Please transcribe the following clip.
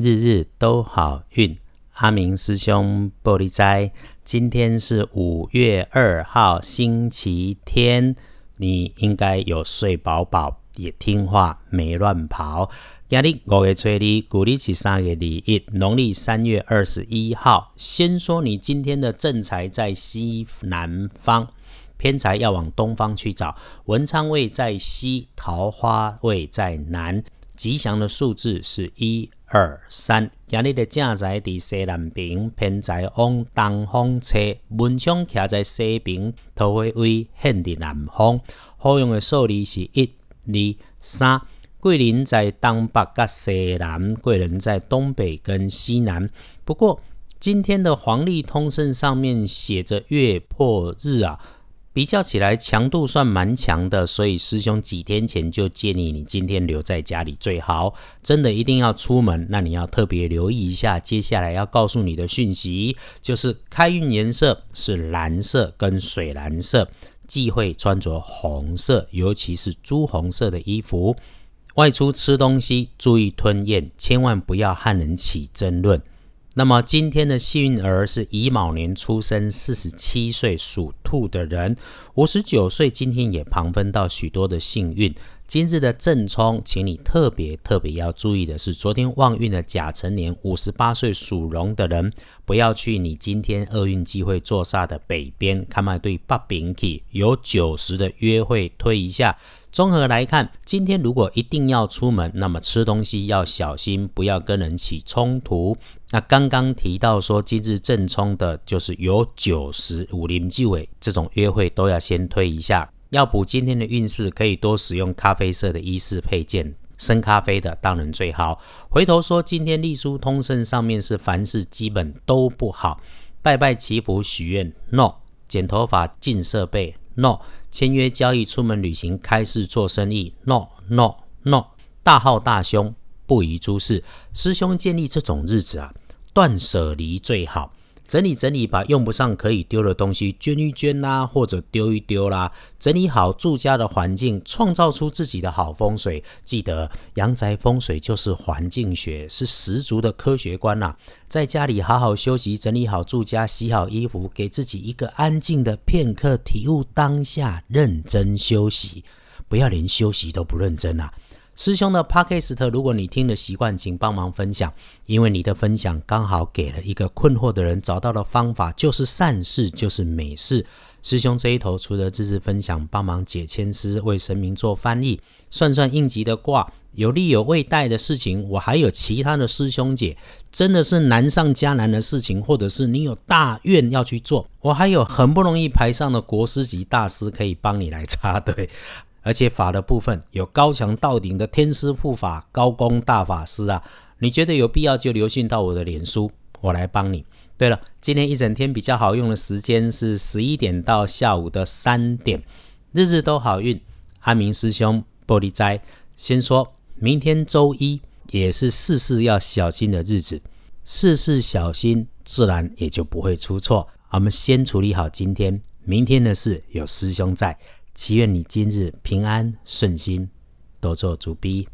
日日都好运。阿明师兄玻璃斋，今天是五月二号，星期天。你应该有睡饱饱，也听话，没乱跑。今日五月初二，古历是三月二一，农历三月二十一号。先说你今天的正财在西南方，偏财要往东方去找。文昌位在西，桃花位在南。吉祥的数字是一。二三，今日的正在伫西南边，偏在往东方吹。文昌徛在西边，桃花位显伫南方。好用的数字是一、二、三。贵人在东北甲西南，贵人在东北跟西南。不过今天的黄历通胜上面写着月破日啊。比较起来，强度算蛮强的，所以师兄几天前就建议你今天留在家里最好。真的一定要出门，那你要特别留意一下。接下来要告诉你的讯息，就是开运颜色是蓝色跟水蓝色，忌讳穿着红色，尤其是朱红色的衣服。外出吃东西注意吞咽，千万不要和人起争论。那么今天的幸运儿是乙卯年出生，四十七岁属兔的人，五十九岁今天也旁分到许多的幸运。今日的正冲，请你特别特别要注意的是，昨天旺运的甲辰年，五十八岁属龙的人，不要去你今天厄运机会坐煞的北边，看嘛对八饼体有九十的约会推一下。综合来看，今天如果一定要出门，那么吃东西要小心，不要跟人起冲突。那刚刚提到说，今日正冲的就是有九十五零机会，这种约会都要先推一下。要补今天的运势，可以多使用咖啡色的衣饰配件，深咖啡的当然最好。回头说，今天隶书通胜上面是凡事基本都不好，拜拜祈福许愿，no；剪头发进设备，no。签约交易、出门旅行、开市做生意，no no no，大号大凶，不宜诸事。师兄建立这种日子啊，断舍离最好。整理整理，把用不上可以丢的东西捐一捐啦，或者丢一丢啦。整理好住家的环境，创造出自己的好风水。记得阳宅风水就是环境学，是十足的科学观呐。在家里好好休息，整理好住家，洗好衣服，给自己一个安静的片刻，体悟当下，认真休息。不要连休息都不认真啊！师兄的 podcast，如果你听的习惯，请帮忙分享，因为你的分享刚好给了一个困惑的人找到了方法，就是善事，就是美事。师兄这一头除了知识分享，帮忙解签诗，为神明做翻译，算算应急的卦，有利有未带的事情，我还有其他的师兄姐，真的是难上加难的事情，或者是你有大愿要去做，我还有很不容易排上的国师级大师可以帮你来插队。而且法的部分有高强到顶的天师护法高功大法师啊，你觉得有必要就留信到我的脸书，我来帮你。对了，今天一整天比较好用的时间是十一点到下午的三点，日日都好运。阿明师兄玻璃斋，先说明天周一也是事事要小心的日子，事事小心，自然也就不会出错。我们先处理好今天，明天的事有师兄在。祈愿你今日平安顺心，多做主逼。